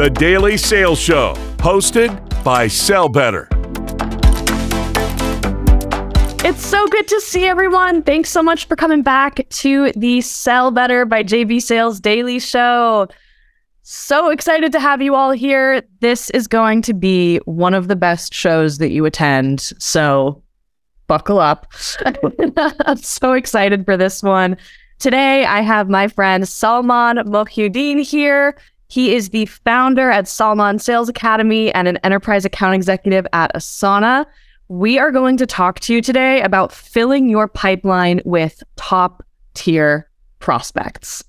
The Daily Sales Show, hosted by Sell Better. It's so good to see everyone. Thanks so much for coming back to the Sell Better by JV Sales Daily Show. So excited to have you all here. This is going to be one of the best shows that you attend. So buckle up. I'm so excited for this one. Today, I have my friend Salman Mohiuddin here. He is the founder at Salman Sales Academy and an enterprise account executive at Asana. We are going to talk to you today about filling your pipeline with top tier prospects.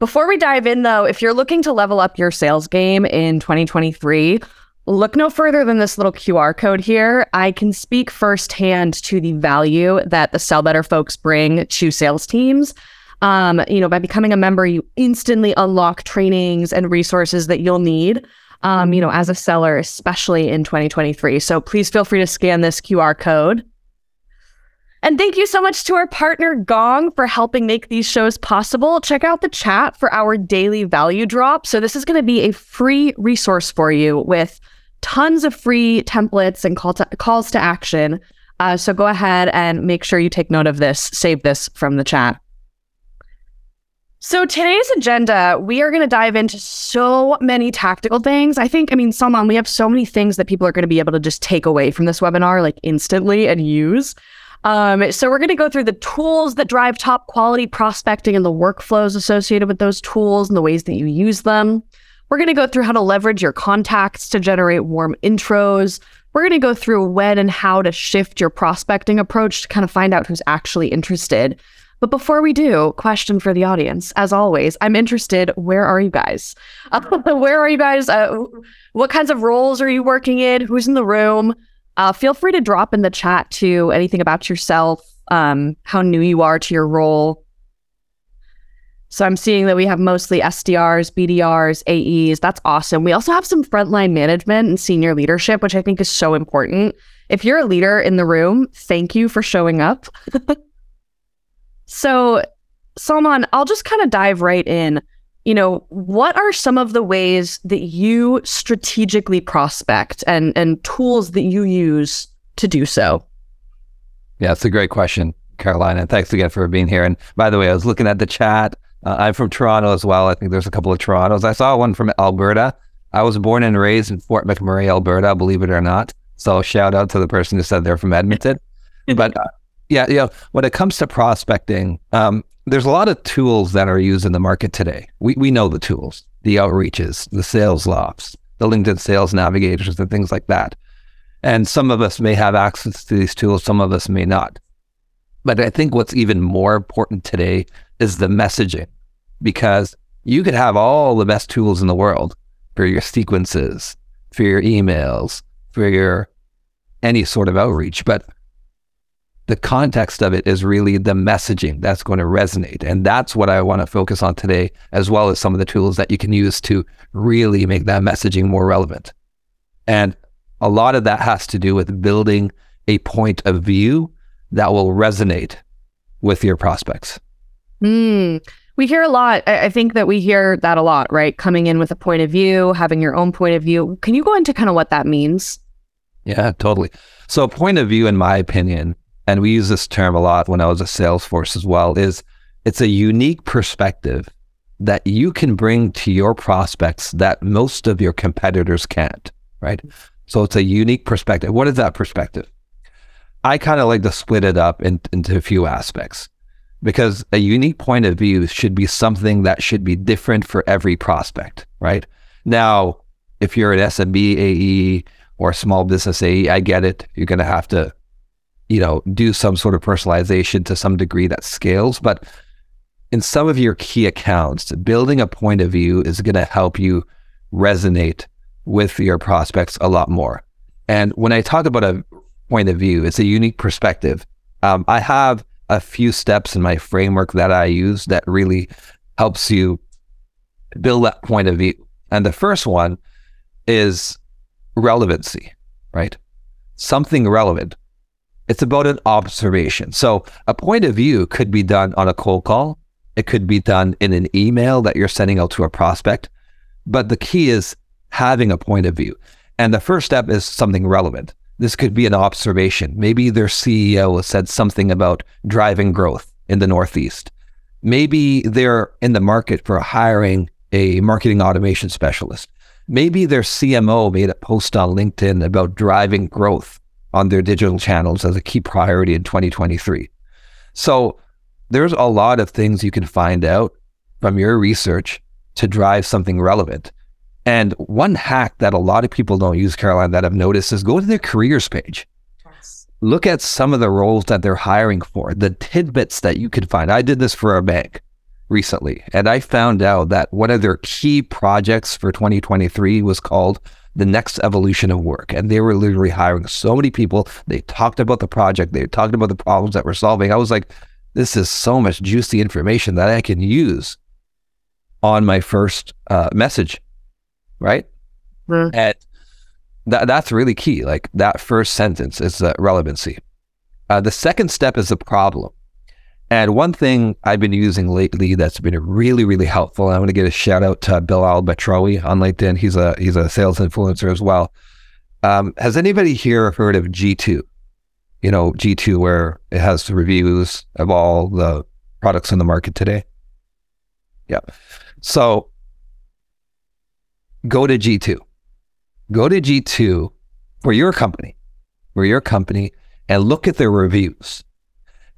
Before we dive in, though, if you're looking to level up your sales game in 2023, look no further than this little QR code here. I can speak firsthand to the value that the Sell Better folks bring to sales teams. Um, you know, by becoming a member, you instantly unlock trainings and resources that you'll need. Um, you know, as a seller, especially in 2023. So please feel free to scan this QR code. And thank you so much to our partner Gong for helping make these shows possible. Check out the chat for our daily value drop. So, this is going to be a free resource for you with tons of free templates and call to, calls to action. Uh, so, go ahead and make sure you take note of this, save this from the chat. So today's agenda, we are going to dive into so many tactical things. I think, I mean, Salman, we have so many things that people are going to be able to just take away from this webinar like instantly and use. Um, so we're going to go through the tools that drive top quality prospecting and the workflows associated with those tools and the ways that you use them. We're going to go through how to leverage your contacts to generate warm intros. We're going to go through when and how to shift your prospecting approach to kind of find out who's actually interested. But before we do, question for the audience. As always, I'm interested. Where are you guys? Where are you guys? Uh, what kinds of roles are you working in? Who's in the room? Uh, feel free to drop in the chat to anything about yourself, um, how new you are to your role. So I'm seeing that we have mostly SDRs, BDRs, AEs. That's awesome. We also have some frontline management and senior leadership, which I think is so important. If you're a leader in the room, thank you for showing up. So, Salman, I'll just kind of dive right in. You know, what are some of the ways that you strategically prospect and and tools that you use to do so? Yeah, it's a great question, Carolina. And thanks again for being here. And by the way, I was looking at the chat. Uh, I'm from Toronto as well. I think there's a couple of Torontos. I saw one from Alberta. I was born and raised in Fort McMurray, Alberta, believe it or not. So shout out to the person who said they're from Edmonton. but uh, yeah, know, when it comes to prospecting, um, there's a lot of tools that are used in the market today. We we know the tools, the outreaches, the Saleslofts, the LinkedIn sales navigators, and things like that. And some of us may have access to these tools, some of us may not. But I think what's even more important today is the messaging, because you could have all the best tools in the world for your sequences, for your emails, for your any sort of outreach, but the context of it is really the messaging that's going to resonate. And that's what I want to focus on today, as well as some of the tools that you can use to really make that messaging more relevant. And a lot of that has to do with building a point of view that will resonate with your prospects. Mm, we hear a lot. I think that we hear that a lot, right? Coming in with a point of view, having your own point of view. Can you go into kind of what that means? Yeah, totally. So, point of view, in my opinion, and we use this term a lot when I was at Salesforce as well, is it's a unique perspective that you can bring to your prospects that most of your competitors can't, right? So it's a unique perspective. What is that perspective? I kind of like to split it up in, into a few aspects because a unique point of view should be something that should be different for every prospect, right? Now, if you're an SMB AE or a small business AE, I get it. You're going to have to you know, do some sort of personalization to some degree that scales. But in some of your key accounts, building a point of view is going to help you resonate with your prospects a lot more. And when I talk about a point of view, it's a unique perspective. Um, I have a few steps in my framework that I use that really helps you build that point of view. And the first one is relevancy, right? Something relevant. It's about an observation. So a point of view could be done on a cold call. It could be done in an email that you're sending out to a prospect. But the key is having a point of view. And the first step is something relevant. This could be an observation. Maybe their CEO said something about driving growth in the Northeast. Maybe they're in the market for hiring a marketing automation specialist. Maybe their CMO made a post on LinkedIn about driving growth on their digital channels as a key priority in 2023. So there's a lot of things you can find out from your research to drive something relevant. And one hack that a lot of people don't use, Caroline, that I've noticed is go to their careers page. Yes. Look at some of the roles that they're hiring for, the tidbits that you can find. I did this for a bank recently, and I found out that one of their key projects for 2023 was called the next evolution of work. And they were literally hiring so many people. They talked about the project, they talked about the problems that we're solving. I was like, this is so much juicy information that I can use on my first uh, message right? Mm. And that that's really key. Like that first sentence is the relevancy. Uh, the second step is the problem. And one thing I've been using lately that's been really, really helpful. I want to give a shout out to Bill Batrawi on LinkedIn. He's a he's a sales influencer as well. Um, has anybody here heard of G2? You know, G2 where it has the reviews of all the products in the market today. Yeah. So go to G2. Go to G2 for your company, for your company, and look at their reviews.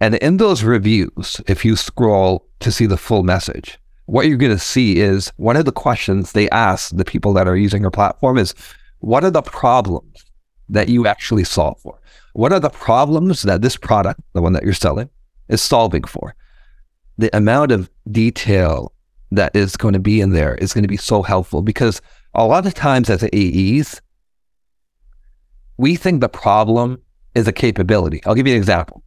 And in those reviews, if you scroll to see the full message, what you're going to see is one of the questions they ask the people that are using your platform is what are the problems that you actually solve for? What are the problems that this product, the one that you're selling, is solving for? The amount of detail that is going to be in there is going to be so helpful because a lot of times as AEs, we think the problem is a capability. I'll give you an example.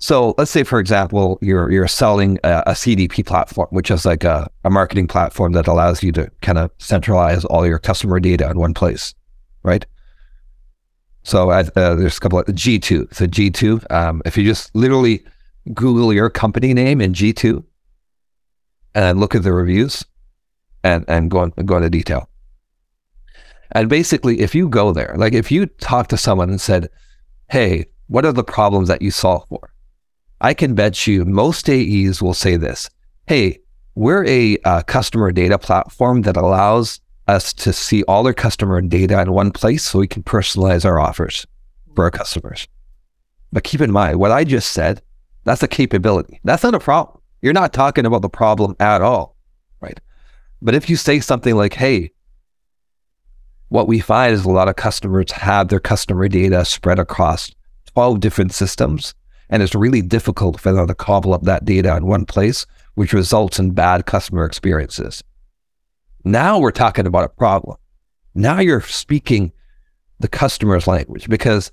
So let's say, for example, you're you're selling a, a CDP platform, which is like a, a marketing platform that allows you to kind of centralize all your customer data in one place, right? So uh, there's a couple of G2. So G2, um, if you just literally Google your company name in G2, and look at the reviews and, and go, on, go into detail. And basically, if you go there, like if you talk to someone and said, Hey, what are the problems that you solve for? I can bet you most AEs will say this Hey, we're a uh, customer data platform that allows us to see all our customer data in one place so we can personalize our offers for our customers. But keep in mind, what I just said, that's a capability. That's not a problem. You're not talking about the problem at all, right? But if you say something like, hey, what we find is a lot of customers have their customer data spread across 12 different systems, and it's really difficult for them to cobble up that data in one place, which results in bad customer experiences. Now we're talking about a problem. Now you're speaking the customer's language because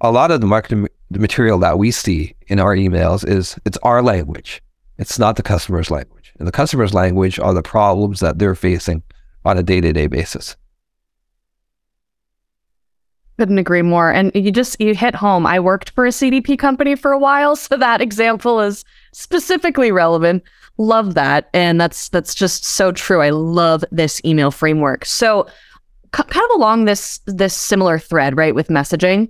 a lot of the marketing the material that we see in our emails is it's our language. It's not the customer's language. And the customer's language are the problems that they're facing on a day to day basis. Couldn't agree more. And you just you hit home. I worked for a CDP company for a while, so that example is specifically relevant. Love that, and that's that's just so true. I love this email framework. So, c- kind of along this this similar thread, right, with messaging.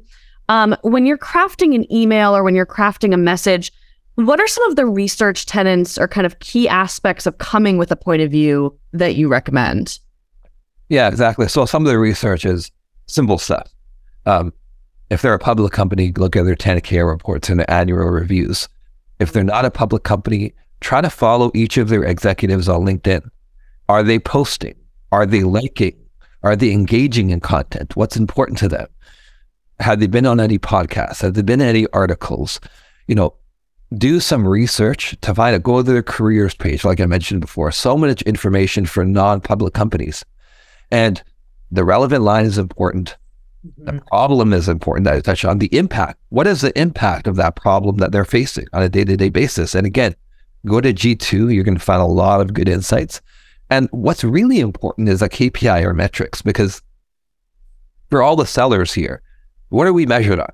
Um, when you're crafting an email or when you're crafting a message, what are some of the research tenets or kind of key aspects of coming with a point of view that you recommend? Yeah, exactly. So some of the research is simple stuff. Um, if they're a public company, look at their 10K reports and their annual reviews. If they're not a public company, try to follow each of their executives on LinkedIn. Are they posting? Are they liking? Are they engaging in content? What's important to them? Have they been on any podcasts? Have there been any articles? You know, do some research to find a go to their careers page, like I mentioned before. So much information for non public companies. And the relevant line is important. Mm-hmm. The problem is important that I touch on. The impact. What is the impact of that problem that they're facing on a day to day basis? And again, go to G2. You're going to find a lot of good insights. And what's really important is a KPI or metrics because for all the sellers here, what are we measured on?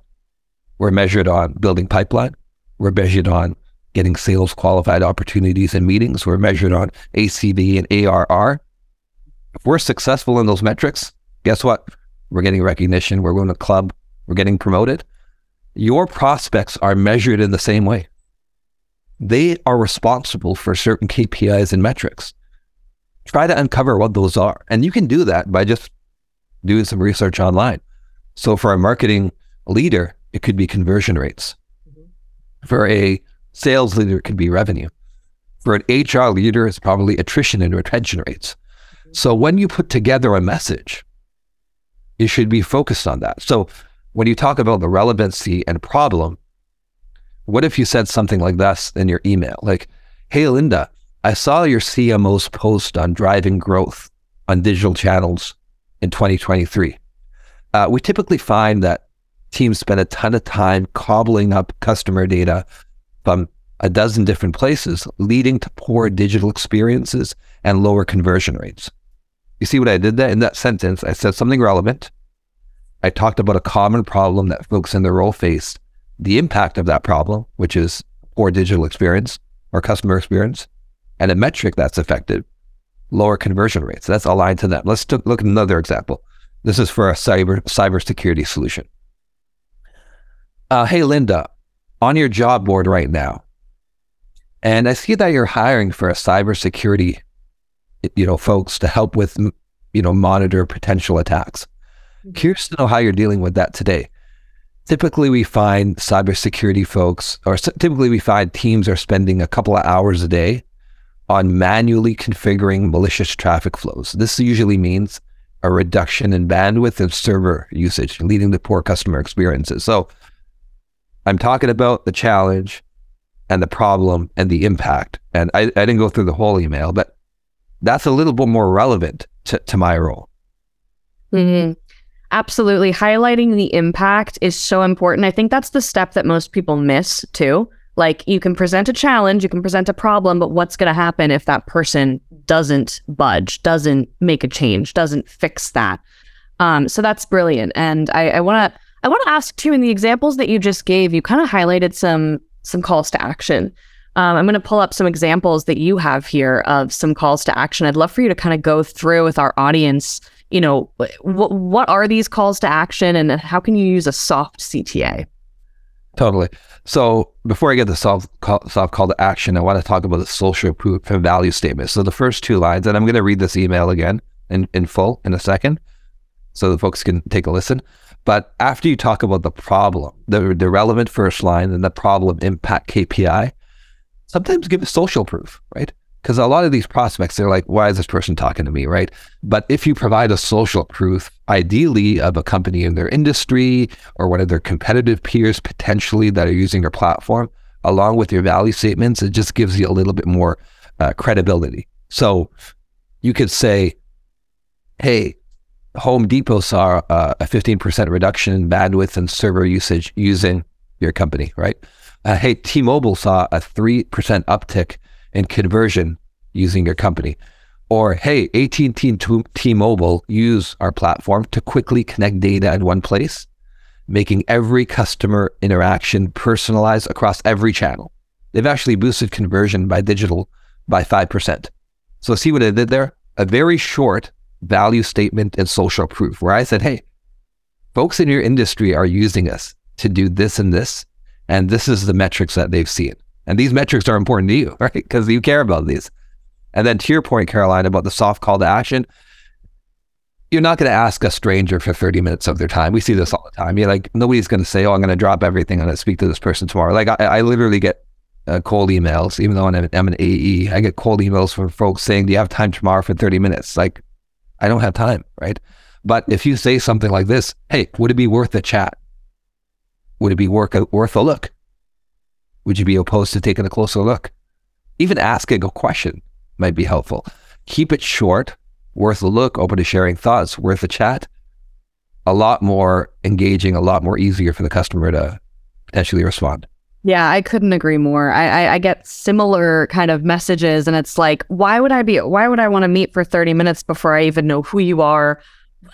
We're measured on building pipeline. We're measured on getting sales qualified opportunities and meetings. We're measured on ACV and ARR. If we're successful in those metrics, guess what? We're getting recognition. We're going to club. We're getting promoted. Your prospects are measured in the same way. They are responsible for certain KPIs and metrics. Try to uncover what those are. And you can do that by just doing some research online. So for a marketing leader, it could be conversion rates. Mm-hmm. For a sales leader, it could be revenue. For an HR leader, it's probably attrition and retention rates. Mm-hmm. So when you put together a message, you should be focused on that. So when you talk about the relevancy and problem, what if you said something like this in your email? Like, hey, Linda, I saw your CMO's post on driving growth on digital channels in 2023. Uh, we typically find that teams spend a ton of time cobbling up customer data from a dozen different places, leading to poor digital experiences and lower conversion rates. You see what I did there? In that sentence, I said something relevant. I talked about a common problem that folks in the role face, the impact of that problem, which is poor digital experience or customer experience, and a metric that's affected, lower conversion rates. That's aligned to that. Let's t- look at another example. This is for a cyber cybersecurity solution. Uh, hey, Linda, on your job board right now, and I see that you're hiring for a cybersecurity, you know, folks to help with, you know, monitor potential attacks. Mm-hmm. Curious to know how you're dealing with that today. Typically, we find cybersecurity folks, or typically we find teams are spending a couple of hours a day on manually configuring malicious traffic flows. This usually means a reduction in bandwidth and server usage, leading to poor customer experiences. So, I'm talking about the challenge and the problem and the impact. And I, I didn't go through the whole email, but that's a little bit more relevant to, to my role. Mm-hmm. Absolutely. Highlighting the impact is so important. I think that's the step that most people miss too. Like you can present a challenge, you can present a problem, but what's going to happen if that person doesn't budge, doesn't make a change, doesn't fix that? Um, so that's brilliant. And I want to I want to ask too. In the examples that you just gave, you kind of highlighted some some calls to action. Um, I'm going to pull up some examples that you have here of some calls to action. I'd love for you to kind of go through with our audience you know, what what are these calls to action and how can you use a soft CTA? Totally. So before I get the soft call, soft call to action, I want to talk about the social proof and value statement. So the first two lines, and I'm going to read this email again in, in full in a second so the folks can take a listen. But after you talk about the problem, the, the relevant first line and the problem impact KPI, sometimes give social proof, right? Because a lot of these prospects, they're like, why is this person talking to me? Right. But if you provide a social proof, ideally of a company in their industry or one of their competitive peers potentially that are using your platform, along with your value statements, it just gives you a little bit more uh, credibility. So you could say, hey, Home Depot saw uh, a 15% reduction in bandwidth and server usage using your company, right? Uh, hey, T Mobile saw a 3% uptick in conversion using your company. Or, hey, AT&T and T-Mobile use our platform to quickly connect data in one place, making every customer interaction personalized across every channel. They've actually boosted conversion by digital by 5%. So see what I did there? A very short value statement and social proof where I said, hey, folks in your industry are using us to do this and this, and this is the metrics that they've seen. And these metrics are important to you, right? Because you care about these. And then to your point, Caroline, about the soft call to action, you're not going to ask a stranger for 30 minutes of their time. We see this all the time. You're like, nobody's going to say, oh, I'm going to drop everything and speak to this person tomorrow. Like, I, I literally get uh, cold emails, even though I'm, I'm an AE, I get cold emails from folks saying, do you have time tomorrow for 30 minutes? Like, I don't have time, right? But if you say something like this, hey, would it be worth a chat? Would it be worth a, worth a look? Would you be opposed to taking a closer look? Even asking a question might be helpful. Keep it short, worth a look, open to sharing thoughts, worth a chat. A lot more engaging, a lot more easier for the customer to potentially respond. Yeah, I couldn't agree more. I, I, I, get similar kind of messages, and it's like, why would I be? Why would I want to meet for thirty minutes before I even know who you are,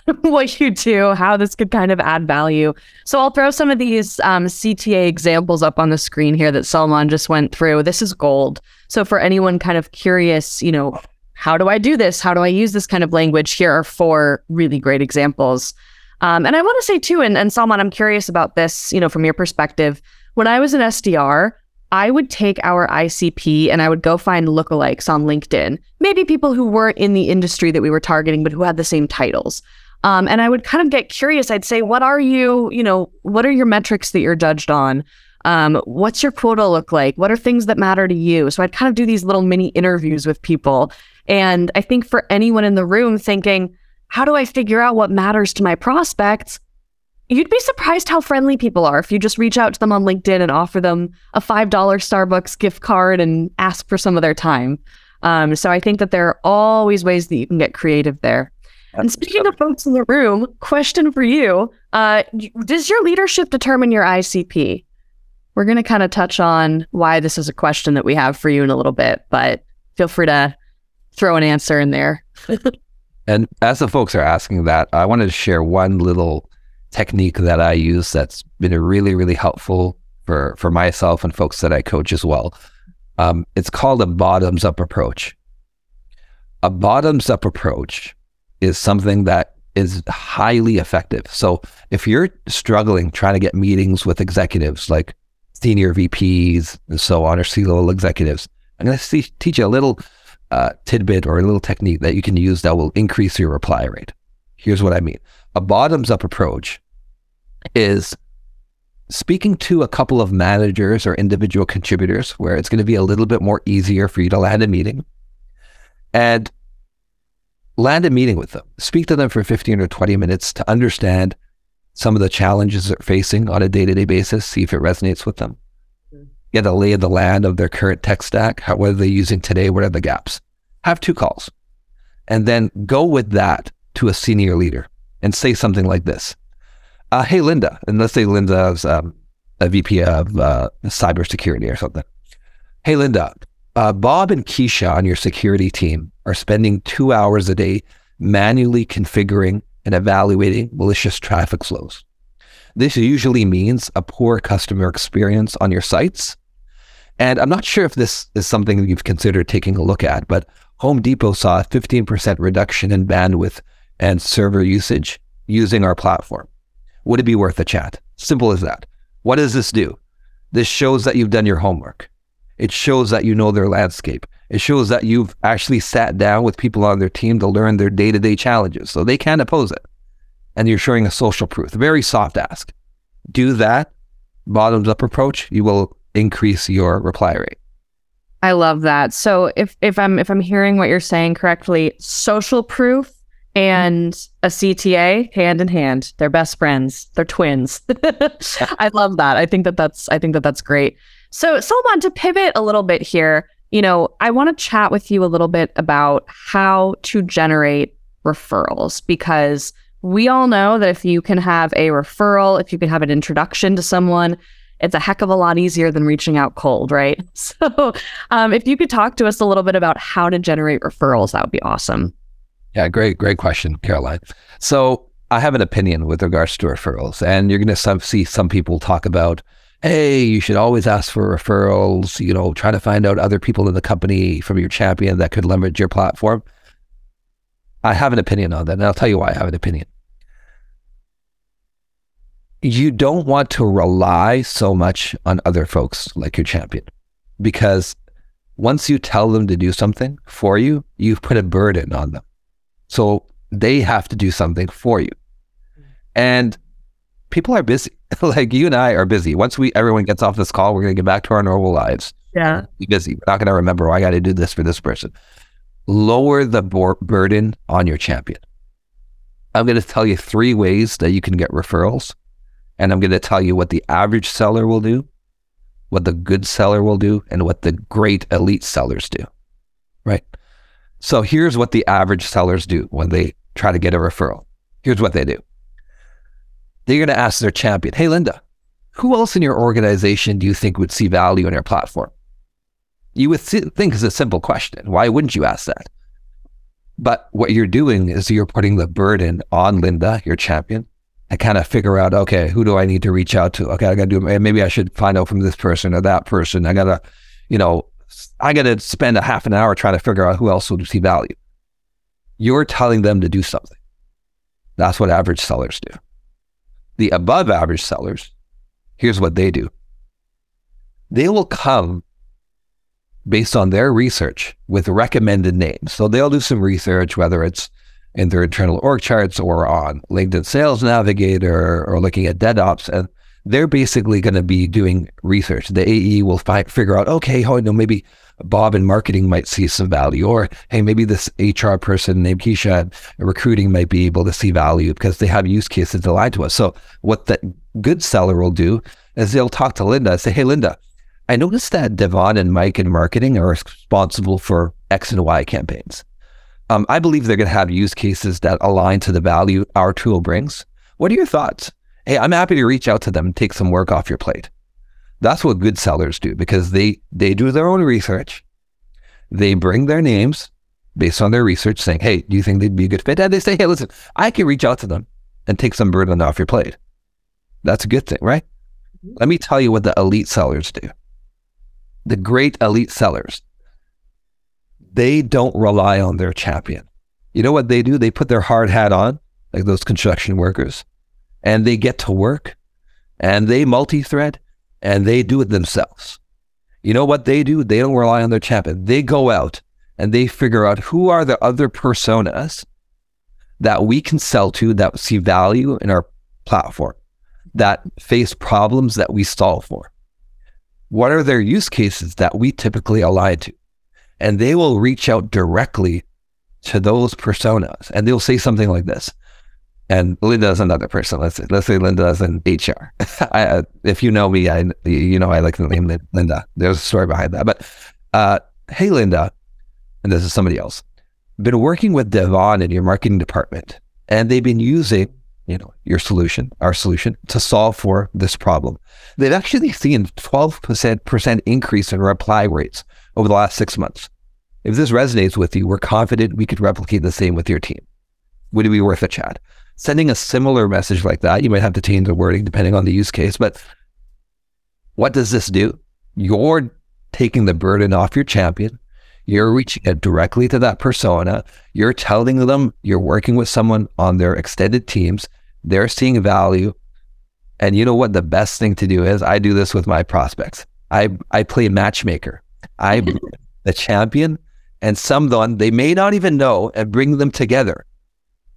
what you do, how this could kind of add value. So I'll throw some of these um, CTA examples up on the screen here that Salman just went through. This is gold. So for anyone kind of curious, you know, how do I do this? How do I use this kind of language? Here are four really great examples. Um, and I want to say too, and, and Salman, I'm curious about this, you know, from your perspective. When I was an SDR, I would take our ICP and I would go find lookalikes on LinkedIn, maybe people who weren't in the industry that we were targeting, but who had the same titles. Um, and I would kind of get curious. I'd say, what are you, you know, what are your metrics that you're judged on? Um, what's your quota look like? What are things that matter to you? So I'd kind of do these little mini interviews with people. And I think for anyone in the room thinking, how do I figure out what matters to my prospects? You'd be surprised how friendly people are if you just reach out to them on LinkedIn and offer them a $5 Starbucks gift card and ask for some of their time. Um, so I think that there are always ways that you can get creative there. And speaking of folks in the room, question for you uh, Does your leadership determine your ICP? We're going to kind of touch on why this is a question that we have for you in a little bit, but feel free to throw an answer in there. and as the folks are asking that, I wanted to share one little technique that I use that's been really, really helpful for, for myself and folks that I coach as well. Um, it's called a bottoms up approach. A bottoms up approach is something that is highly effective. So if you're struggling trying to get meetings with executives like senior VPs and so on, or C level executives, I'm going to teach you a little uh, tidbit or a little technique that you can use that will increase your reply rate. Here's what I mean a bottoms up approach is speaking to a couple of managers or individual contributors where it's going to be a little bit more easier for you to land a meeting and land a meeting with them. Speak to them for 15 or 20 minutes to understand some of the challenges they're facing on a day to day basis, see if it resonates with them get a lay of the land of their current tech stack. How, what are they using today? What are the gaps? Have two calls and then go with that to a senior leader and say something like this. Uh, hey, Linda, and let's say Linda's um, a VP of uh, cybersecurity or something. Hey, Linda, uh, Bob and Keisha on your security team are spending two hours a day manually configuring and evaluating malicious traffic flows. This usually means a poor customer experience on your sites. And I'm not sure if this is something you've considered taking a look at, but Home Depot saw a 15% reduction in bandwidth and server usage using our platform. Would it be worth a chat? Simple as that. What does this do? This shows that you've done your homework. It shows that you know their landscape. It shows that you've actually sat down with people on their team to learn their day to day challenges so they can oppose it and you're showing a social proof. Very soft ask. Do that bottoms up approach, you will increase your reply rate. I love that. So if if I'm if I'm hearing what you're saying correctly, social proof and a CTA hand in hand. They're best friends. They're twins. I love that. I think that that's I think that that's great. So Salman, to pivot a little bit here, you know, I want to chat with you a little bit about how to generate referrals because we all know that if you can have a referral, if you can have an introduction to someone, it's a heck of a lot easier than reaching out cold, right? So, um, if you could talk to us a little bit about how to generate referrals, that would be awesome. Yeah, great, great question, Caroline. So, I have an opinion with regards to referrals, and you're going to see some people talk about, hey, you should always ask for referrals. You know, try to find out other people in the company from your champion that could leverage your platform. I have an opinion on that, and I'll tell you why I have an opinion. You don't want to rely so much on other folks like your champion because once you tell them to do something for you, you've put a burden on them. So they have to do something for you. And people are busy. like you and I are busy. Once we everyone gets off this call, we're going to get back to our normal lives. Yeah. Be busy. We're not going to remember, oh, I got to do this for this person lower the bor- burden on your champion. I'm going to tell you three ways that you can get referrals. And I'm going to tell you what the average seller will do, what the good seller will do, and what the great elite sellers do. Right. So here's what the average sellers do when they try to get a referral. Here's what they do they're going to ask their champion, Hey, Linda, who else in your organization do you think would see value in your platform? You would think it's a simple question. Why wouldn't you ask that? But what you're doing is you're putting the burden on Linda, your champion, and kind of figure out, okay, who do I need to reach out to? Okay, I got to do, eh, maybe I should find out from this person or that person. I got to, you know, I got to spend a half an hour trying to figure out who else would see value. You're telling them to do something. That's what average sellers do. The above average sellers, here's what they do they will come based on their research with recommended names. So they'll do some research, whether it's in their internal org charts or on LinkedIn Sales Navigator or looking at DevOps, and they're basically going to be doing research. The AE will fi- figure out, okay, oh, no, maybe Bob in marketing might see some value, or hey, maybe this HR person named Keisha recruiting might be able to see value because they have use cases that aligned to us. So what the good seller will do is they'll talk to Linda and say, hey, Linda, I noticed that Devon and Mike in marketing are responsible for X and Y campaigns. Um, I believe they're going to have use cases that align to the value our tool brings. What are your thoughts? Hey, I'm happy to reach out to them and take some work off your plate. That's what good sellers do because they they do their own research. They bring their names based on their research, saying, "Hey, do you think they'd be a good fit?" And they say, "Hey, listen, I can reach out to them and take some burden off your plate." That's a good thing, right? Mm-hmm. Let me tell you what the elite sellers do the great elite sellers, they don't rely on their champion. You know what they do? They put their hard hat on, like those construction workers, and they get to work and they multi thread and they do it themselves. You know what they do? They don't rely on their champion. They go out and they figure out who are the other personas that we can sell to that see value in our platform, that face problems that we solve for what are their use cases that we typically align to? And they will reach out directly to those personas and they'll say something like this. And Linda is another person. Let's say, let's say Linda is in HR. I, uh, if you know me, I you know I like the name Linda. There's a story behind that. But uh, hey, Linda, and this is somebody else. Been working with Devon in your marketing department, and they've been using you know, your solution, our solution to solve for this problem. They've actually seen 12% increase in reply rates over the last six months. If this resonates with you, we're confident we could replicate the same with your team. Would it be worth a chat? Sending a similar message like that, you might have to change the wording depending on the use case, but what does this do? You're taking the burden off your champion. You're reaching out directly to that persona. You're telling them you're working with someone on their extended teams they're seeing value. And you know what the best thing to do is? I do this with my prospects. I, I play matchmaker. I the champion and someone they may not even know and bring them together.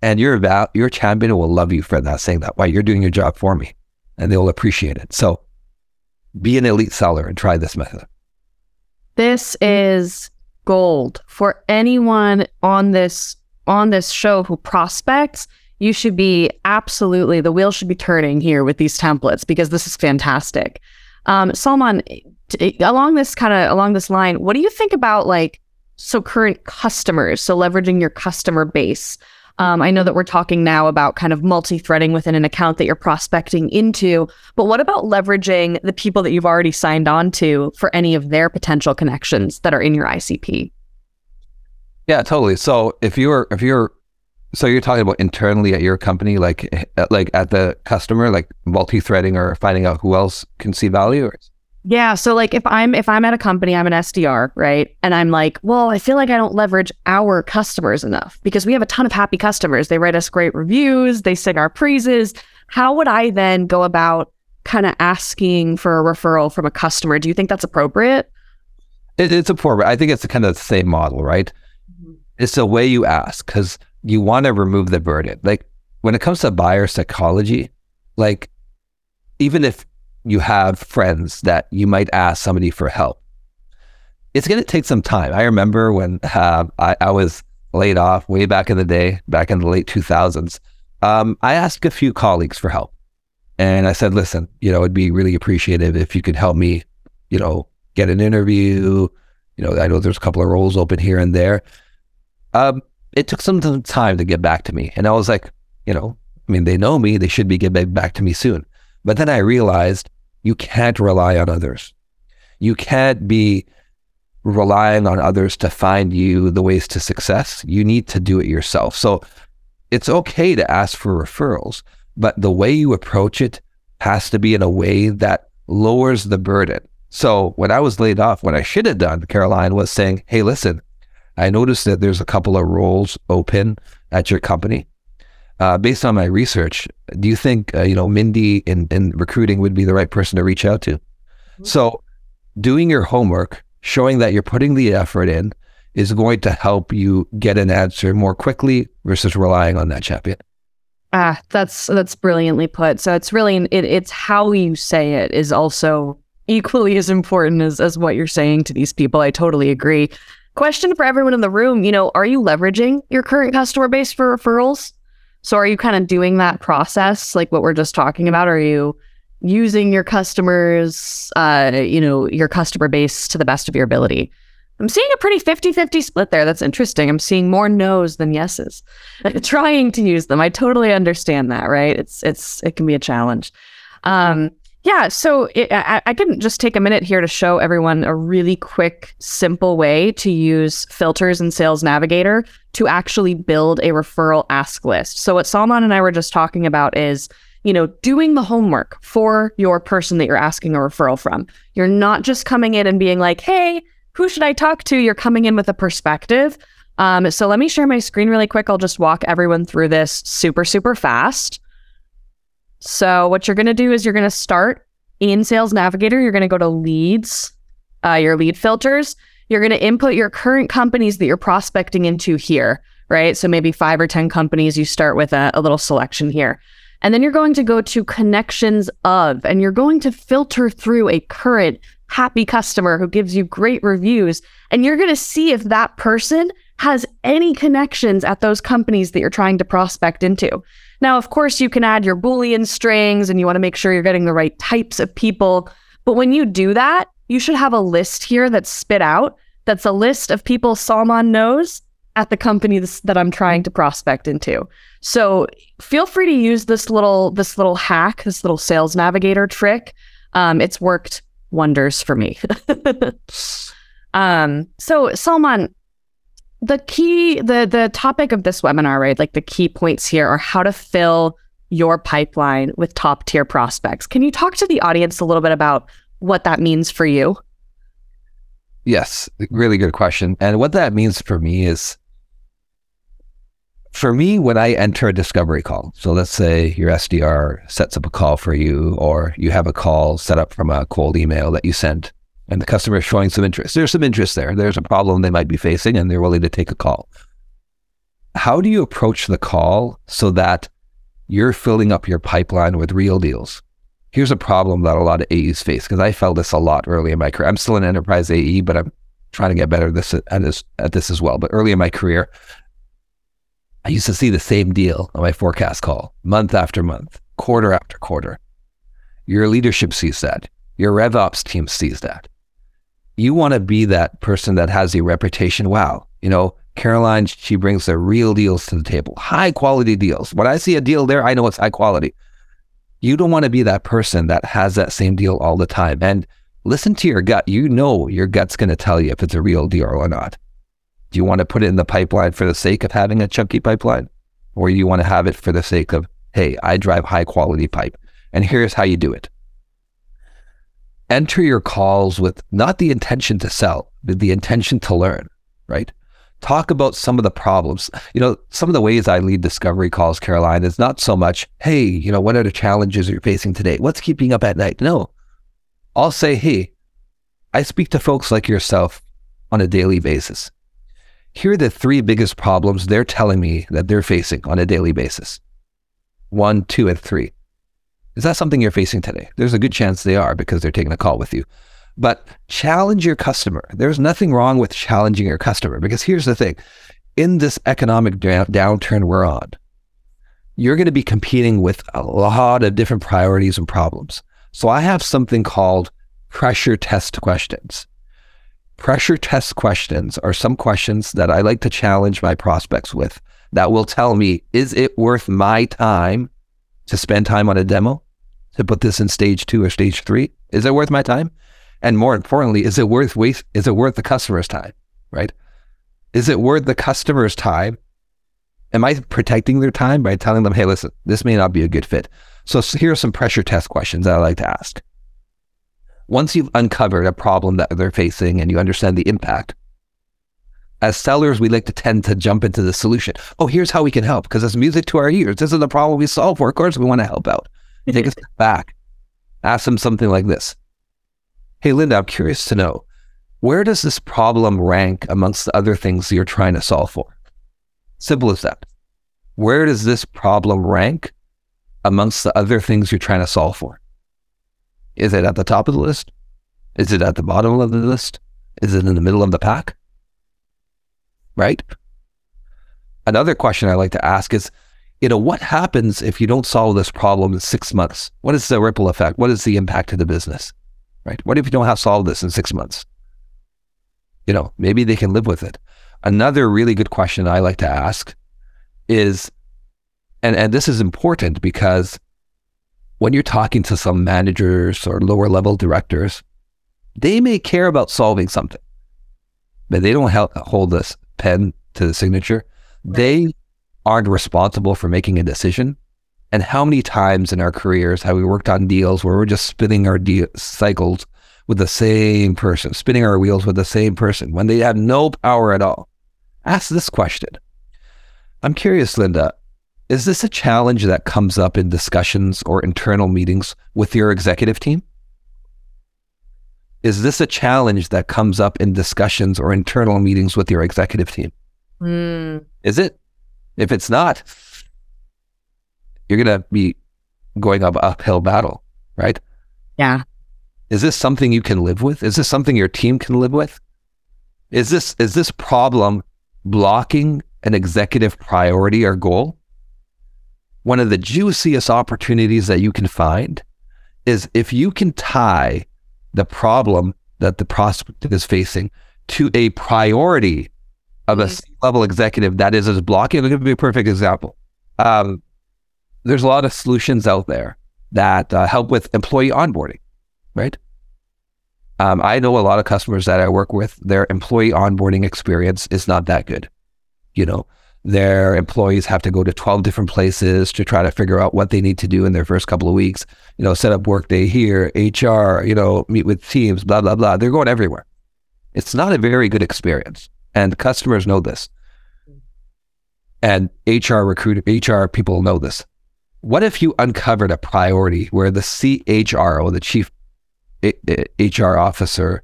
And your val- your champion will love you for that, saying that, why you're doing your job for me. And they'll appreciate it. So be an elite seller and try this method. This is gold for anyone on this on this show who prospects you should be absolutely the wheel should be turning here with these templates because this is fantastic. Um, Salman, t- along this kind of along this line, what do you think about like so current customers? So leveraging your customer base. Um, I know that we're talking now about kind of multi-threading within an account that you're prospecting into, but what about leveraging the people that you've already signed on to for any of their potential connections that are in your ICP? Yeah, totally. So if you're if you're so you're talking about internally at your company, like eh, like at the customer, like multi-threading or finding out who else can see value. Or? Yeah. So like if I'm if I'm at a company, I'm an SDR, right? And I'm like, well, I feel like I don't leverage our customers enough because we have a ton of happy customers. They write us great reviews, they sing our praises. How would I then go about kind of asking for a referral from a customer? Do you think that's appropriate? It, it's appropriate. I think it's kind of the same model, right? Mm-hmm. It's the way you ask because you want to remove the burden. Like when it comes to buyer psychology, like even if you have friends that you might ask somebody for help, it's going to take some time. I remember when uh, I, I, was laid off way back in the day, back in the late 2000s. Um, I asked a few colleagues for help. And I said, listen, you know, it'd be really appreciative if you could help me, you know, get an interview. You know, I know there's a couple of roles open here and there. Um, it took some time to get back to me. And I was like, you know, I mean, they know me, they should be getting back to me soon. But then I realized you can't rely on others. You can't be relying on others to find you the ways to success. You need to do it yourself. So it's okay to ask for referrals, but the way you approach it has to be in a way that lowers the burden. So when I was laid off, what I should have done, Caroline, was saying, Hey, listen, I noticed that there's a couple of roles open at your company. Uh, based on my research, do you think uh, you know Mindy in, in recruiting would be the right person to reach out to? Mm-hmm. So, doing your homework, showing that you're putting the effort in, is going to help you get an answer more quickly versus relying on that champion. Ah, that's that's brilliantly put. So it's really it, it's how you say it is also equally as important as as what you're saying to these people. I totally agree. Question for everyone in the room, you know, are you leveraging your current customer base for referrals? So are you kind of doing that process like what we're just talking about? Are you using your customers, uh, you know, your customer base to the best of your ability? I'm seeing a pretty 50-50 split there. That's interesting. I'm seeing more no's than yeses. Trying to use them. I totally understand that, right? It's it's it can be a challenge. Um, yeah, so it, I, I can just take a minute here to show everyone a really quick, simple way to use filters in Sales Navigator to actually build a referral ask list. So what Salman and I were just talking about is, you know, doing the homework for your person that you're asking a referral from. You're not just coming in and being like, "Hey, who should I talk to?" You're coming in with a perspective. Um, so let me share my screen really quick. I'll just walk everyone through this super, super fast. So what you're going to do is you're going to start in Sales Navigator. You're going to go to leads, uh, your lead filters. You're going to input your current companies that you're prospecting into here, right? So maybe five or 10 companies. You start with a, a little selection here. And then you're going to go to connections of, and you're going to filter through a current happy customer who gives you great reviews. And you're going to see if that person has any connections at those companies that you're trying to prospect into. Now, of course, you can add your Boolean strings and you want to make sure you're getting the right types of people. But when you do that, you should have a list here that's spit out. That's a list of people Salman knows at the company that I'm trying to prospect into. So feel free to use this little this little hack, this little sales navigator trick. Um, it's worked wonders for me. um, so Salman, the key the the topic of this webinar right like the key points here are how to fill your pipeline with top tier prospects. Can you talk to the audience a little bit about what that means for you? Yes really good question. And what that means for me is for me when i enter a discovery call so let's say your sdr sets up a call for you or you have a call set up from a cold email that you sent and the customer is showing some interest. There's some interest there. There's a problem they might be facing and they're willing to take a call. How do you approach the call so that you're filling up your pipeline with real deals? Here's a problem that a lot of AEs face because I felt this a lot early in my career. I'm still an enterprise AE, but I'm trying to get better at this, at this, at this as well. But early in my career, I used to see the same deal on my forecast call month after month, quarter after quarter. Your leadership sees that. Your RevOps team sees that you want to be that person that has a reputation. Wow, you know, Caroline, she brings the real deals to the table, high quality deals. When I see a deal there, I know it's high quality. You don't want to be that person that has that same deal all the time. And listen to your gut. You know your gut's going to tell you if it's a real deal or not. Do you want to put it in the pipeline for the sake of having a chunky pipeline? Or do you want to have it for the sake of, hey, I drive high quality pipe. And here's how you do it enter your calls with not the intention to sell, but the intention to learn, right? Talk about some of the problems. You know, some of the ways I lead discovery calls, Caroline, is not so much, hey, you know, what are the challenges you're facing today? What's keeping up at night? No. I'll say, hey, I speak to folks like yourself on a daily basis. Here are the three biggest problems they're telling me that they're facing on a daily basis. One, two, and three. Is that something you're facing today? There's a good chance they are because they're taking a call with you. But challenge your customer. There's nothing wrong with challenging your customer because here's the thing in this economic downturn we're on, you're going to be competing with a lot of different priorities and problems. So I have something called pressure test questions. Pressure test questions are some questions that I like to challenge my prospects with that will tell me, is it worth my time to spend time on a demo, to put this in stage two or stage three? Is it worth my time? And more importantly, is it worth waste? Is it worth the customer's time? Right? Is it worth the customer's time? Am I protecting their time by telling them, hey, listen, this may not be a good fit? So here are some pressure test questions that I like to ask. once you've uncovered a problem that they're facing and you understand the impact, as sellers, we like to tend to jump into the solution. Oh, here's how we can help because it's music to our ears. This is the problem we solve for. Of course, we want to help out. Take a step back. Ask them something like this Hey, Linda, I'm curious to know where does this problem rank amongst the other things you're trying to solve for? Simple as that. Where does this problem rank amongst the other things you're trying to solve for? Is it at the top of the list? Is it at the bottom of the list? Is it in the middle of the pack? Right? Another question I like to ask is, you know, what happens if you don't solve this problem in six months? What is the ripple effect? What is the impact to the business? Right? What if you don't have solved this in six months? You know, maybe they can live with it. Another really good question I like to ask is, and, and this is important because when you're talking to some managers or lower level directors, they may care about solving something, but they don't help hold this pen to the signature. They aren't responsible for making a decision. And how many times in our careers have we worked on deals where we're just spinning our de- cycles with the same person, spinning our wheels with the same person when they have no power at all? Ask this question. I'm curious, Linda, is this a challenge that comes up in discussions or internal meetings with your executive team? Is this a challenge that comes up in discussions or internal meetings with your executive team? Mm. Is it? If it's not, you're going to be going up uphill battle, right? Yeah. Is this something you can live with? Is this something your team can live with? Is this is this problem blocking an executive priority or goal? One of the juiciest opportunities that you can find is if you can tie the problem that the prospect is facing to a priority of a mm-hmm. level executive that is as blocking. I'll give you a perfect example. Um, there's a lot of solutions out there that uh, help with employee onboarding, right? Um, I know a lot of customers that I work with, their employee onboarding experience is not that good. You know, their employees have to go to 12 different places to try to figure out what they need to do in their first couple of weeks. You know, set up workday here, HR, you know, meet with teams, blah, blah, blah. They're going everywhere. It's not a very good experience. And customers know this. And HR recruiter, HR people know this. What if you uncovered a priority where the CHRO, the chief eh, eh, HR officer,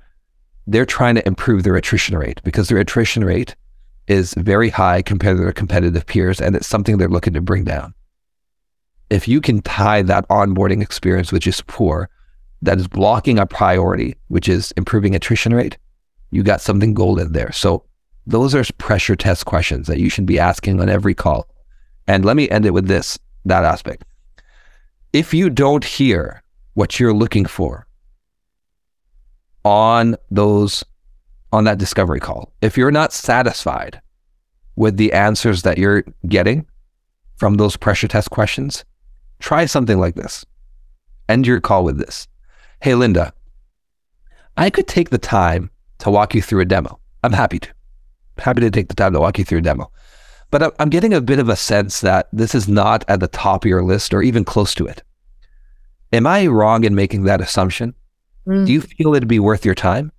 they're trying to improve their attrition rate because their attrition rate is very high compared to their competitive peers, and it's something they're looking to bring down. If you can tie that onboarding experience, which is poor, that is blocking a priority, which is improving attrition rate, you got something golden there. So those are pressure test questions that you should be asking on every call. And let me end it with this, that aspect. If you don't hear what you're looking for on those on that discovery call. If you're not satisfied with the answers that you're getting from those pressure test questions, try something like this. End your call with this. Hey, Linda, I could take the time to walk you through a demo. I'm happy to. Happy to take the time to walk you through a demo. But I'm getting a bit of a sense that this is not at the top of your list or even close to it. Am I wrong in making that assumption? Mm. Do you feel it'd be worth your time?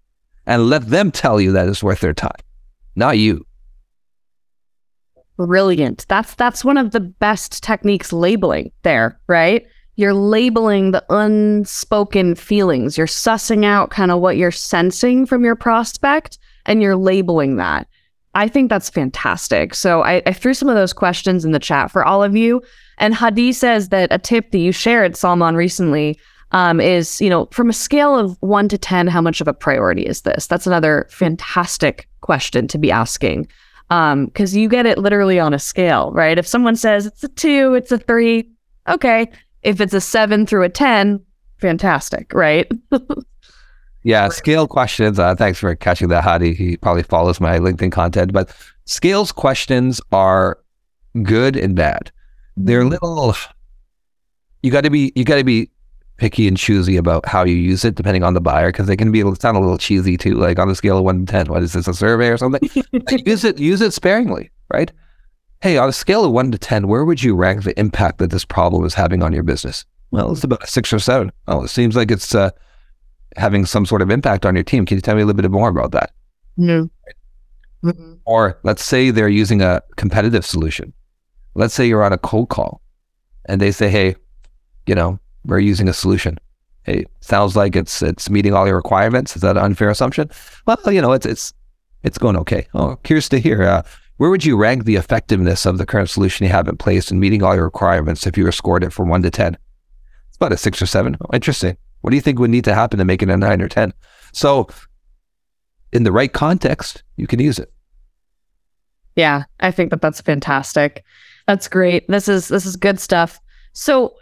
And let them tell you that it's worth their time, not you. Brilliant. That's that's one of the best techniques labeling there, right? You're labeling the unspoken feelings. You're sussing out kind of what you're sensing from your prospect and you're labeling that. I think that's fantastic. So I, I, threw some of those questions in the chat for all of you. And Hadi says that a tip that you shared, Salman, recently um, is, you know, from a scale of one to 10, how much of a priority is this? That's another fantastic question to be asking. Because um, you get it literally on a scale, right? If someone says it's a two, it's a three, okay. If it's a seven through a 10, fantastic, right? yeah, scale questions. Uh, thanks for catching that, Hadi. He probably follows my LinkedIn content, but scales questions are good and bad. They're mm-hmm. little. You got to be. You got to be picky and choosy about how you use it, depending on the buyer, because they can be sound a little cheesy too. Like on a scale of one to ten, what is this a survey or something? use it use it sparingly, right? Hey, on a scale of one to ten, where would you rank the impact that this problem is having on your business? Well, it's about a six or seven. Oh, it seems like it's uh, having some sort of impact on your team. Can you tell me a little bit more about that? No. Or let's say they're using a competitive solution. Let's say you're on a cold call and they say, hey, you know, we're using a solution. It sounds like it's it's meeting all your requirements. Is that an unfair assumption? Well, you know, it's it's it's going okay. Oh, curious to hear. Uh, where would you rank the effectiveness of the current solution you have in place in meeting all your requirements if you were scored it from one to ten? It's about a six or seven. Oh, interesting. What do you think would need to happen to make it a nine or ten? So, in the right context, you can use it. Yeah, I think that that's fantastic. That's great. This is this is good stuff. So,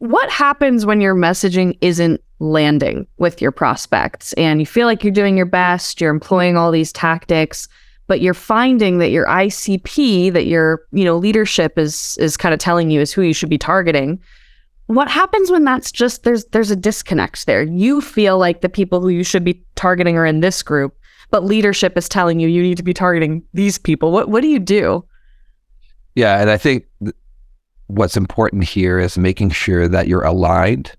what happens when your messaging isn't landing with your prospects and you feel like you're doing your best, you're employing all these tactics, but you're finding that your ICP that your, you know, leadership is is kind of telling you is who you should be targeting. What happens when that's just there's there's a disconnect there? You feel like the people who you should be targeting are in this group, but leadership is telling you you need to be targeting these people. What what do you do? Yeah, and I think th- what's important here is making sure that you're aligned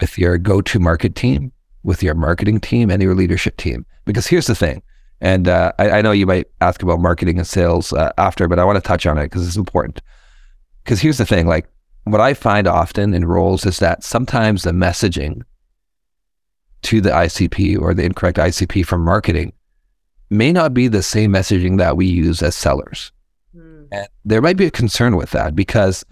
with your go-to market team, with your marketing team, and your leadership team. Because here's the thing, and uh, I, I, know you might ask about marketing and sales uh, after, but I want to touch on it because it's important. Because here's the thing, like what I find often in roles is that sometimes the messaging to the ICP or the incorrect ICP from marketing may not be the same messaging that we use as sellers. And there might be a concern with that because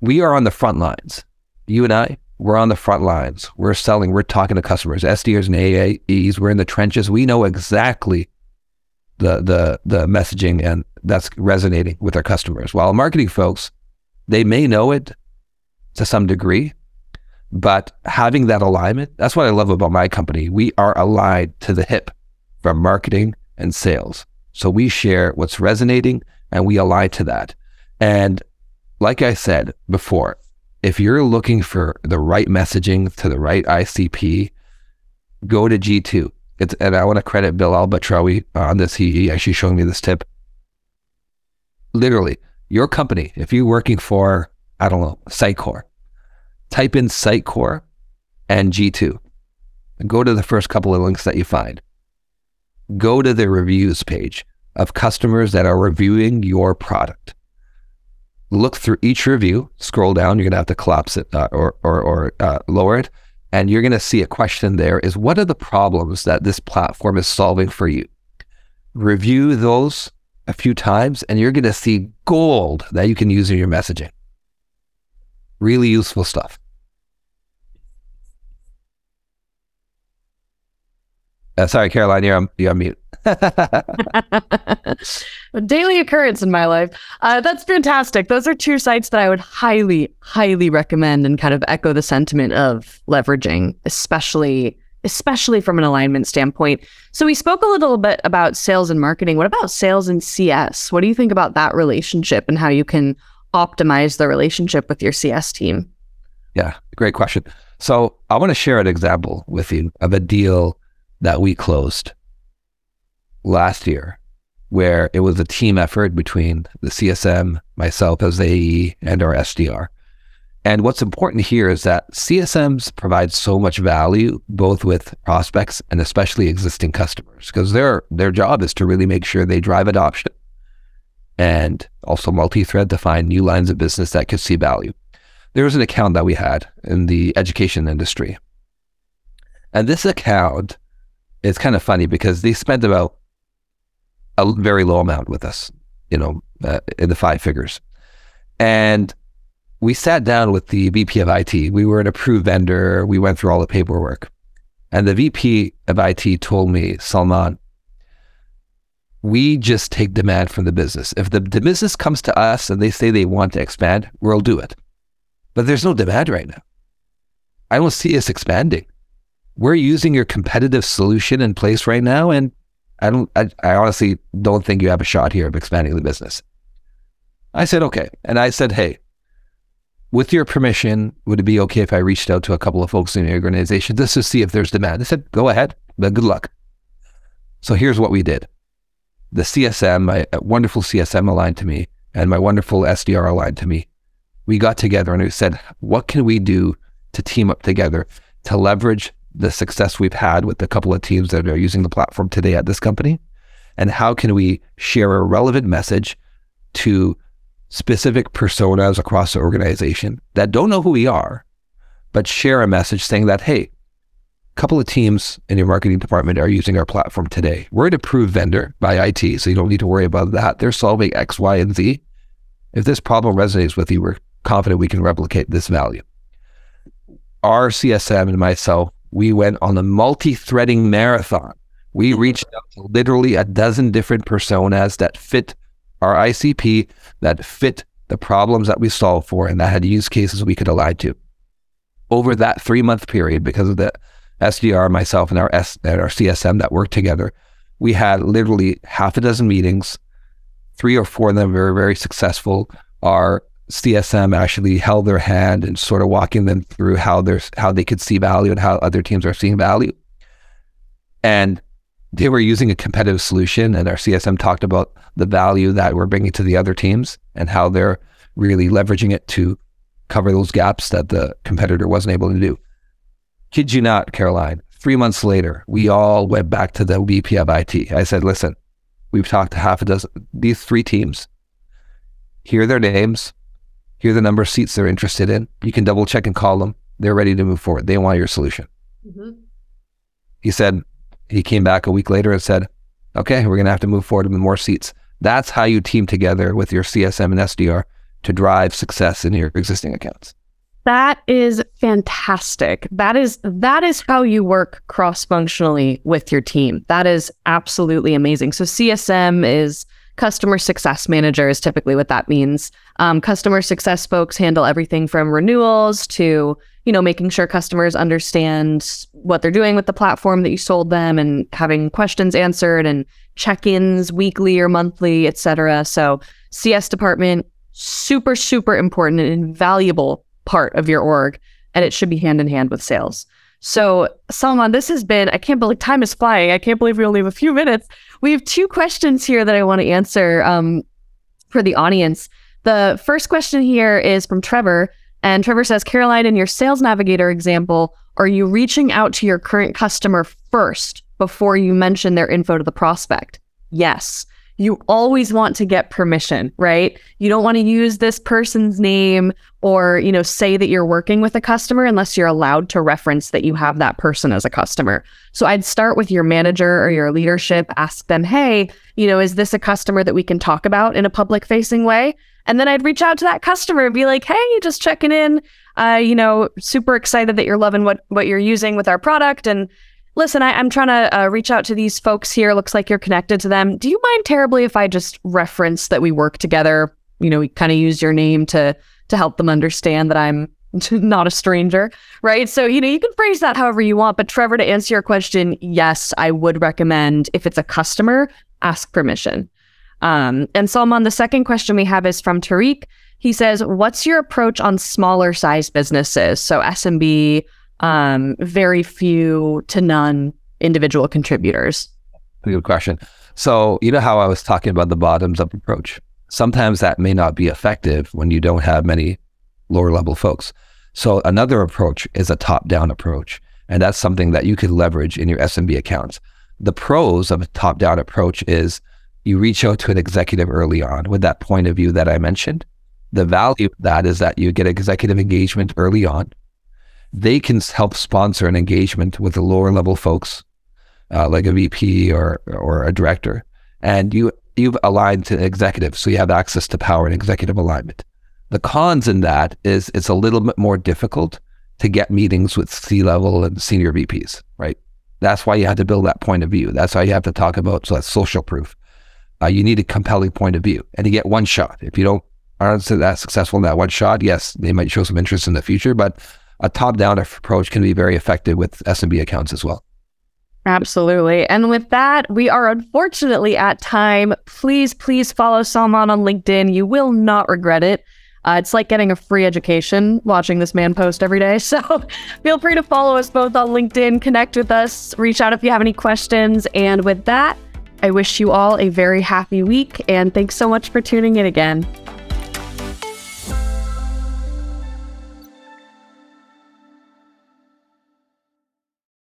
we are on the front lines. You and I, we're on the front lines. We're selling, we're talking to customers, SDRs and AAEs. We're in the trenches. We know exactly the the the messaging and that's resonating with our customers. While marketing folks, they may know it to some degree, but having that alignment, that's what I love about my company. We are aligned to the hip from marketing and sales. So we share what's resonating and we align to that. And like I said before, if you're looking for the right messaging to the right ICP, go to G2. It's, and I want to credit Bill Albatrawi on this. He, he actually showed me this tip. Literally, your company, if you're working for, I don't know, Sitecore, type in Sitecore and G2 and go to the first couple of links that you find go to the reviews page of customers that are reviewing your product. Look through each review, scroll down, you're going to have to collapse it uh, or, or, or uh, lower it. And you're going to see a question there is what are the problems that this platform is solving for you? Review those a few times and you're going to see gold that you can use in your messaging. Really useful stuff. Uh, sorry, Caroline, you're on, you're on mute. a daily occurrence in my life. Uh, that's fantastic. Those are two sites that I would highly, highly recommend and kind of echo the sentiment of leveraging, especially especially from an alignment standpoint. So we spoke a little bit about sales and marketing. What about sales and CS? What do you think about that relationship and how you can optimize the relationship with your CS team? Yeah, great question. So I want to share an example with you of a deal that we closed last year, where it was a team effort between the CSM, myself as AE, and our SDR. And what's important here is that CSMs provide so much value, both with prospects and especially existing customers, because their their job is to really make sure they drive adoption and also multi-thread to find new lines of business that could see value. There was an account that we had in the education industry. And this account it's kind of funny because they spent about a very low amount with us, you know, uh, in the five figures. And we sat down with the VP of IT. We were an approved vendor. We went through all the paperwork. And the VP of IT told me, Salman, we just take demand from the business. If the, the business comes to us and they say they want to expand, we'll do it. But there's no demand right now. I don't see us expanding we're using your competitive solution in place right now, and I don't. I, I honestly don't think you have a shot here of expanding the business. I said okay, and I said, hey, with your permission, would it be okay if I reached out to a couple of folks in the organization just to see if there's demand? They said, go ahead, but good luck. So here's what we did. The CSM, my wonderful CSM aligned to me, and my wonderful SDR aligned to me. We got together and we said, what can we do to team up together to leverage the success we've had with a couple of teams that are using the platform today at this company? And how can we share a relevant message to specific personas across the organization that don't know who we are, but share a message saying that, hey, a couple of teams in your marketing department are using our platform today. We're an approved vendor by IT, so you don't need to worry about that. They're solving X, Y, and Z. If this problem resonates with you, we're confident we can replicate this value. Our CSM and myself, we went on a multi-threading marathon. We oh, reached out to literally a dozen different personas that fit our ICP, that fit the problems that we solved for, and that had use cases we could align to. Over that three month period, because of the SDR, myself, and our S and our CSM that worked together, we had literally half a dozen meetings. Three or four of them were very successful. Our CSM actually held their hand and sort of walking them through how there's how they could see value and how other teams are seeing value. And they were using a competitive solution, and our CSM talked about the value that we're bringing to the other teams and how they're really leveraging it to cover those gaps that the competitor wasn't able to do. Kid you not, Caroline, three months later, we all went back to the VP of IT. I said, listen, we've talked to half a dozen, these three teams. Here are their names. Here are the number of seats they're interested in. You can double check and call them. They're ready to move forward. They want your solution. Mm-hmm. He said, he came back a week later and said, okay, we're going to have to move forward with more seats. That's how you team together with your CSM and SDR to drive success in your existing accounts. That is fantastic. That is that is how you work cross-functionally with your team. That is absolutely amazing. So CSM is customer success manager is typically what that means. Um, customer success folks handle everything from renewals to you know making sure customers understand what they're doing with the platform that you sold them and having questions answered and check-ins weekly or monthly, etc. So CS department super super important and invaluable part of your org, and it should be hand in hand with sales. So, Salman, this has been, I can't believe time is flying. I can't believe we only have a few minutes. We have two questions here that I want to answer um, for the audience. The first question here is from Trevor. And Trevor says, Caroline, in your sales navigator example, are you reaching out to your current customer first before you mention their info to the prospect? Yes you always want to get permission, right? You don't want to use this person's name or, you know, say that you're working with a customer unless you're allowed to reference that you have that person as a customer. So I'd start with your manager or your leadership, ask them, "Hey, you know, is this a customer that we can talk about in a public facing way?" And then I'd reach out to that customer and be like, "Hey, just checking in. Uh, you know, super excited that you're loving what what you're using with our product and listen, I, am trying to uh, reach out to these folks here. Looks like you're connected to them. Do you mind terribly if I just reference that we work together? You know, we kind of use your name to to help them understand that I'm not a stranger, right? So, you know, you can phrase that however you want. But Trevor, to answer your question, yes, I would recommend if it's a customer, ask permission. Um, and Salman, the second question we have is from Tariq. He says, "What's your approach on smaller size businesses? So SMB, um, very few to none individual contributors? Good question. So, you know how I was talking about the bottoms up approach? Sometimes that may not be effective when you don't have many lower level folks. So, another approach is a top down approach. And that's something that you could leverage in your SMB accounts. The pros of a top down approach is you reach out to an executive early on with that point of view that I mentioned. The value of that is that you get executive engagement early on they can help sponsor an engagement with the lower level folks, uh, like a VP or or a director, and you you've aligned to executive, so you have access to power and executive alignment. The cons in that is it's a little bit more difficult to get meetings with C level and senior VPs, right? That's why you have to build that point of view. That's why you have to talk about so that's social proof. Uh, you need a compelling point of view, and you get one shot. If you don't aren't that successful in that one shot, yes, they might show some interest in the future, but a top down approach can be very effective with SMB accounts as well. Absolutely. And with that, we are unfortunately at time. Please, please follow Salman on LinkedIn. You will not regret it. Uh, it's like getting a free education watching this man post every day. So feel free to follow us both on LinkedIn, connect with us, reach out if you have any questions. And with that, I wish you all a very happy week. And thanks so much for tuning in again.